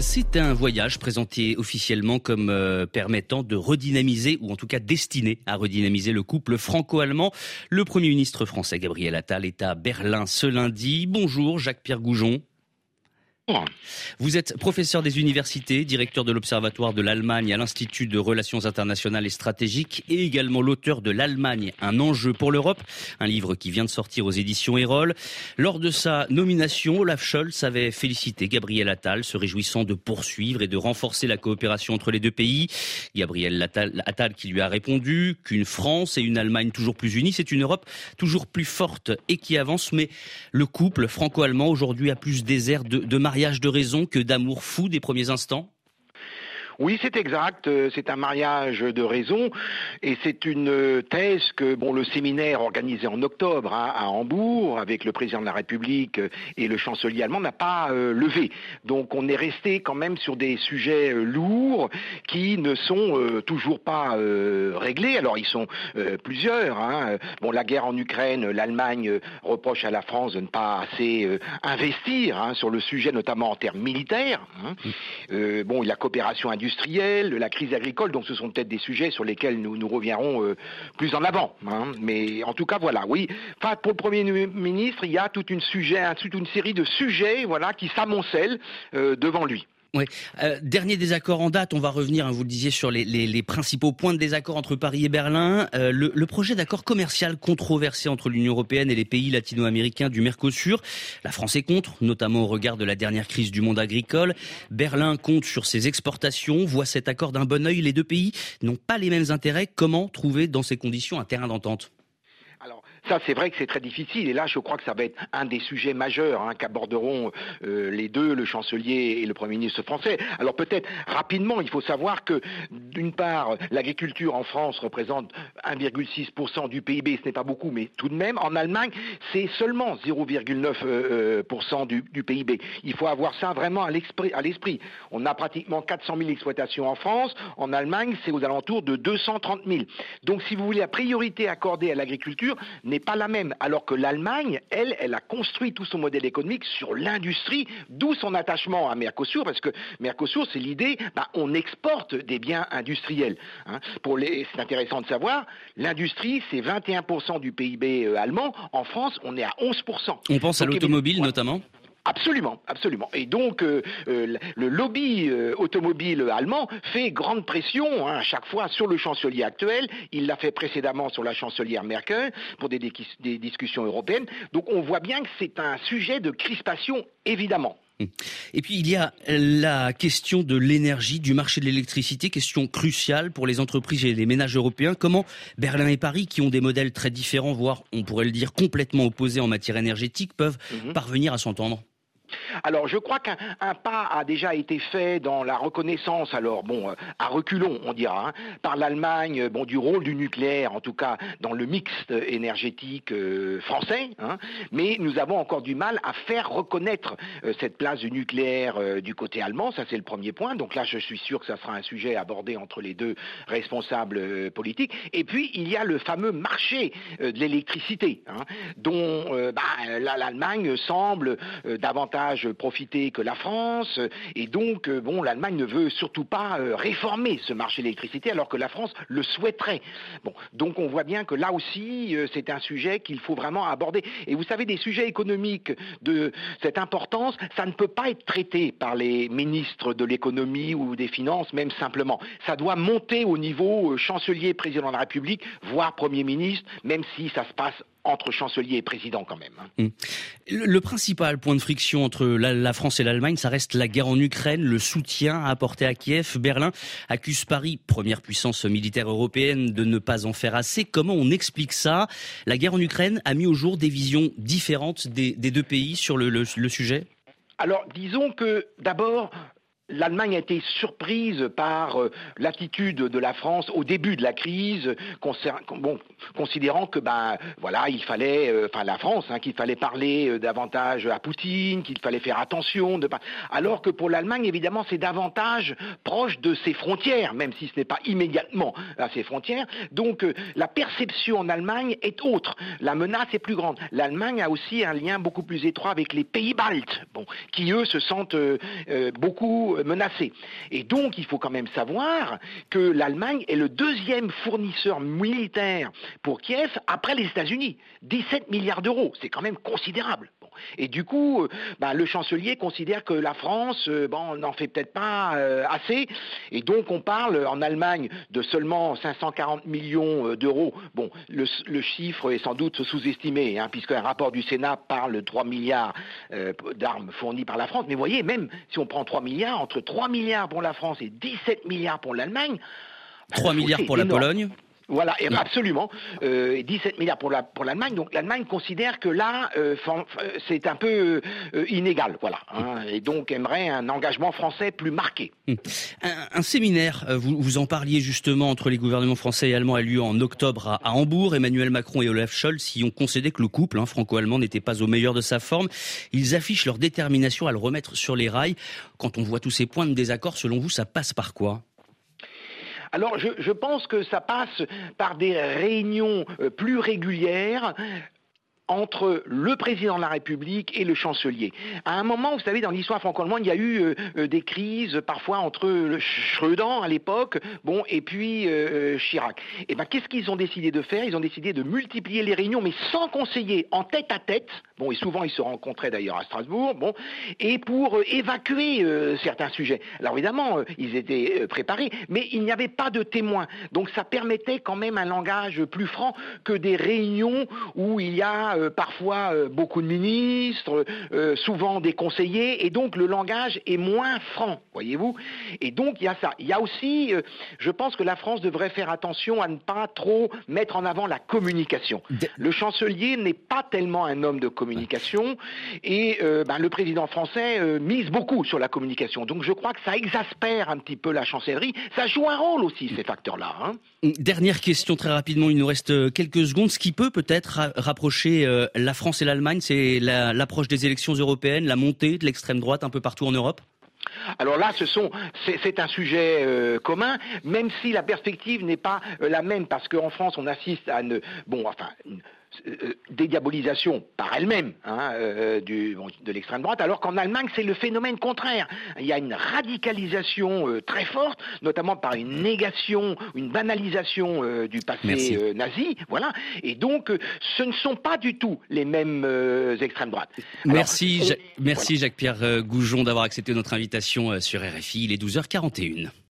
C'est un voyage présenté officiellement comme euh, permettant de redynamiser, ou en tout cas destiné à redynamiser le couple franco-allemand. Le Premier ministre français Gabriel Attal est à Berlin ce lundi. Bonjour Jacques-Pierre Goujon. Vous êtes professeur des universités, directeur de l'Observatoire de l'Allemagne à l'Institut de Relations internationales et stratégiques et également l'auteur de L'Allemagne, un enjeu pour l'Europe, un livre qui vient de sortir aux éditions Erol. Lors de sa nomination, Olaf Scholz avait félicité Gabriel Attal, se réjouissant de poursuivre et de renforcer la coopération entre les deux pays. Gabriel Attal, qui lui a répondu qu'une France et une Allemagne toujours plus unies, c'est une Europe toujours plus forte et qui avance, mais le couple franco-allemand aujourd'hui a plus désert de, de de raison que d'amour fou des premiers instants oui, c'est exact. Euh, c'est un mariage de raison et c'est une euh, thèse que bon, le séminaire organisé en octobre hein, à Hambourg avec le président de la République euh, et le chancelier allemand n'a pas levé. Donc on est resté quand même sur des sujets lourds qui ne sont toujours pas réglés. Alors ils sont plusieurs. Hein. Bon, la guerre en Ukraine, l'Allemagne reproche à la France de ne pas assez investir hein, sur le sujet, notamment en termes militaires. bon, la coopération industrielle industrielle, la crise agricole, donc ce sont peut-être des sujets sur lesquels nous, nous reviendrons euh, plus en avant. Hein. Mais en tout cas, voilà, oui. Pour le Premier ministre, il y a toute une, sujet, toute une série de sujets voilà, qui s'amoncellent euh, devant lui. Oui. Euh, dernier désaccord en date, on va revenir, hein, vous le disiez, sur les, principaux points de désaccord entre Paris et Berlin. Euh, le, le, projet d'accord commercial controversé entre l'Union européenne et les pays latino-américains du Mercosur. La France est contre, notamment au regard de la dernière crise du monde agricole. Berlin compte sur ses exportations, voit cet accord d'un bon œil. Les deux pays n'ont pas les mêmes intérêts. Comment trouver dans ces conditions un terrain d'entente? Ça, c'est vrai que c'est très difficile. Et là, je crois que ça va être un des sujets majeurs hein, qu'aborderont euh, les deux, le chancelier et le Premier ministre français. Alors peut-être rapidement, il faut savoir que d'une part, l'agriculture en France représente 1,6% du PIB. Ce n'est pas beaucoup, mais tout de même, en Allemagne, c'est seulement 0,9% euh, du, PIB. Il faut avoir ça vraiment à l'esprit. On a pratiquement 400 000 exploitations en France. En Allemagne, c'est aux alentours de 230 000. Donc, si vous voulez la priorité accordée à l'agriculture, pas la même. Alors que l'Allemagne, elle, elle a construit tout son modèle économique sur l'industrie, d'où son attachement à Mercosur, parce que Mercosur, c'est l'idée, bah, on exporte des biens industriels. Hein. Pour les, c'est intéressant de savoir, l'industrie, c'est 21% du PIB euh, allemand. En France, on est à 11%. On pense à l'automobile notamment Absolument, absolument. Et donc euh, euh, le lobby euh, automobile allemand fait grande pression hein, à chaque fois sur le chancelier actuel. Il l'a fait précédemment sur la chancelière Merkel pour des, des discussions européennes. Donc on voit bien que c'est un sujet de crispation évidemment. Et puis il y a la question de l'énergie, du marché de l'électricité, question cruciale pour les entreprises et les ménages européens. Comment Berlin et Paris, qui ont des modèles très différents, voire on pourrait le dire complètement opposés en matière énergétique, peuvent mhm. parvenir à s'entendre? Alors je crois qu'un pas a déjà été fait dans la reconnaissance, alors bon, euh, à reculons on dira, hein, par l'Allemagne, euh, bon, du rôle du nucléaire, en tout cas dans le mix énergétique euh, français, hein, mais nous avons encore du mal à faire reconnaître cette place du nucléaire du côté allemand, ça c'est le premier point, donc là je suis sûr que ça sera un sujet abordé entre les deux responsables politiques, et puis il y a le fameux marché de l'électricité, hein, dont bah, l'Allemagne semble davantage profiter que la France, et donc euh, bon, l'Allemagne ne veut surtout pas euh, réformer ce marché de l'électricité alors que la France le souhaiterait. Bon, donc on voit bien que là aussi euh, c'est un sujet qu'il faut vraiment aborder. Et vous savez, des sujets économiques de cette importance, ça ne peut pas être traité par les ministres de l'économie ou des finances, même simplement. Ça doit monter au niveau chancelier, président de la République, voire Premier ministre, même si ça se passe entre chancelier et président quand même. Hein. Hum. Le, principal point de friction entre la, France et l'Allemagne, ça reste la guerre en Ukraine, le soutien apporté à Kiev. Berlin accuse Paris, première puissance militaire européenne, de ne pas en faire assez. Comment on explique ça? La guerre en Ukraine a mis au jour des visions différentes des, deux pays sur le sujet? Alors, disons que d'abord, L'Allemagne a été surprise par euh, l'attitude de la France au début de la crise, considérant que ben voilà, il fallait, euh, enfin la France, hein, qu'il fallait parler euh, davantage à Poutine, qu'il fallait faire attention, alors que pour l'Allemagne, évidemment, c'est davantage proche de ses frontières, même si ce n'est pas immédiatement à ses frontières. Donc la perception en Allemagne est autre, la menace est plus grande. L'Allemagne a aussi un lien beaucoup plus étroit avec les pays baltes, qui eux se sentent beaucoup menacée. Et donc, il faut quand même savoir que l'Allemagne est le deuxième fournisseur militaire pour Kiev après les États-Unis. 17 milliards d'euros, c'est quand même considérable. Et du coup, euh, bah, le chancelier considère que la France euh, n'en fait peut-être pas euh, assez. Et donc, on parle en Allemagne de seulement 540 millions d'euros. Bon, le, chiffre est sans doute sous-estimé, hein, puisqu'un rapport du Sénat parle de 3 milliards d'armes fournies par la France. Mais vous voyez, même si on prend 3 milliards, entre 3 milliards pour la France et 17 milliards pour l'Allemagne, 3 bah, milliards pour la Pologne voilà, absolument. Euh, 17 milliards pour l'Allemagne. La, pour Donc l'Allemagne considère que là, euh, euh, c'est un peu euh, inégal, voilà. Hein, et donc aimerait un engagement français plus marqué. Hum. Un, séminaire, vous, vous en parliez justement entre les gouvernements français et allemands a lieu en octobre à, Hambourg. Emmanuel Macron et Olaf Scholz y ont concédé que le couple hein, franco-allemand n'était pas au meilleur de sa forme. Ils affichent leur détermination à le remettre sur les rails. Quand on voit tous ces points de désaccord, selon vous, ça passe par quoi? Alors je, pense que ça passe par des réunions euh, plus régulières entre le président de la République et le chancelier. À un moment, vous savez, dans l'histoire franco-allemande, il y a eu euh, euh, des crises parfois entre le Schröder à l'époque, bon, et puis euh, Chirac. Et eh ben, qu'est-ce qu'ils ont décidé de faire? Ils ont décidé de multiplier les réunions, mais sans conseiller, en tête à tête. Bon, et souvent ils se rencontraient d'ailleurs à Strasbourg. Bon, et pour évacuer certains sujets. Alors évidemment, ils étaient préparés, mais il n'y avait pas de témoins. Donc ça permettait quand même un langage plus franc que des réunions où il y a euh, parfois euh, beaucoup de ministres, euh, souvent des conseillers, et donc le langage est moins franc, voyez-vous. Et donc il y a ça. Il y a aussi, je pense que la France devrait faire attention à ne pas trop mettre en avant la communication. Le chancelier n'est pas tellement un homme de communication, et ben, le président français mise beaucoup sur la communication. Donc je crois que ça exaspère un petit peu la chancellerie. Ça joue un rôle aussi, ces facteurs-là. Hein. Dernière question très rapidement, il nous reste quelques secondes. Ce qui peut peut-être rapprocher euh, la France et l'Allemagne, c'est l'approche des élections européennes, la montée de l'extrême droite un peu partout en Europe? Alors là, c'est un sujet euh, commun, même si la perspective n'est pas euh, la même, parce qu'en France, on assiste à une, bon, enfin, euh, dédiabolisation par elle-même hein, euh, de l'extrême droite, alors qu'en Allemagne, c'est le phénomène contraire. Il y a une radicalisation euh, très forte, notamment par une négation, une banalisation du passé nazi. Voilà. Et donc, ce ne sont pas du tout les mêmes extrêmes droites. merci, merci Jacques-Pierre Goujon d'avoir accepté notre invitation sur RFI. Il est 12h41.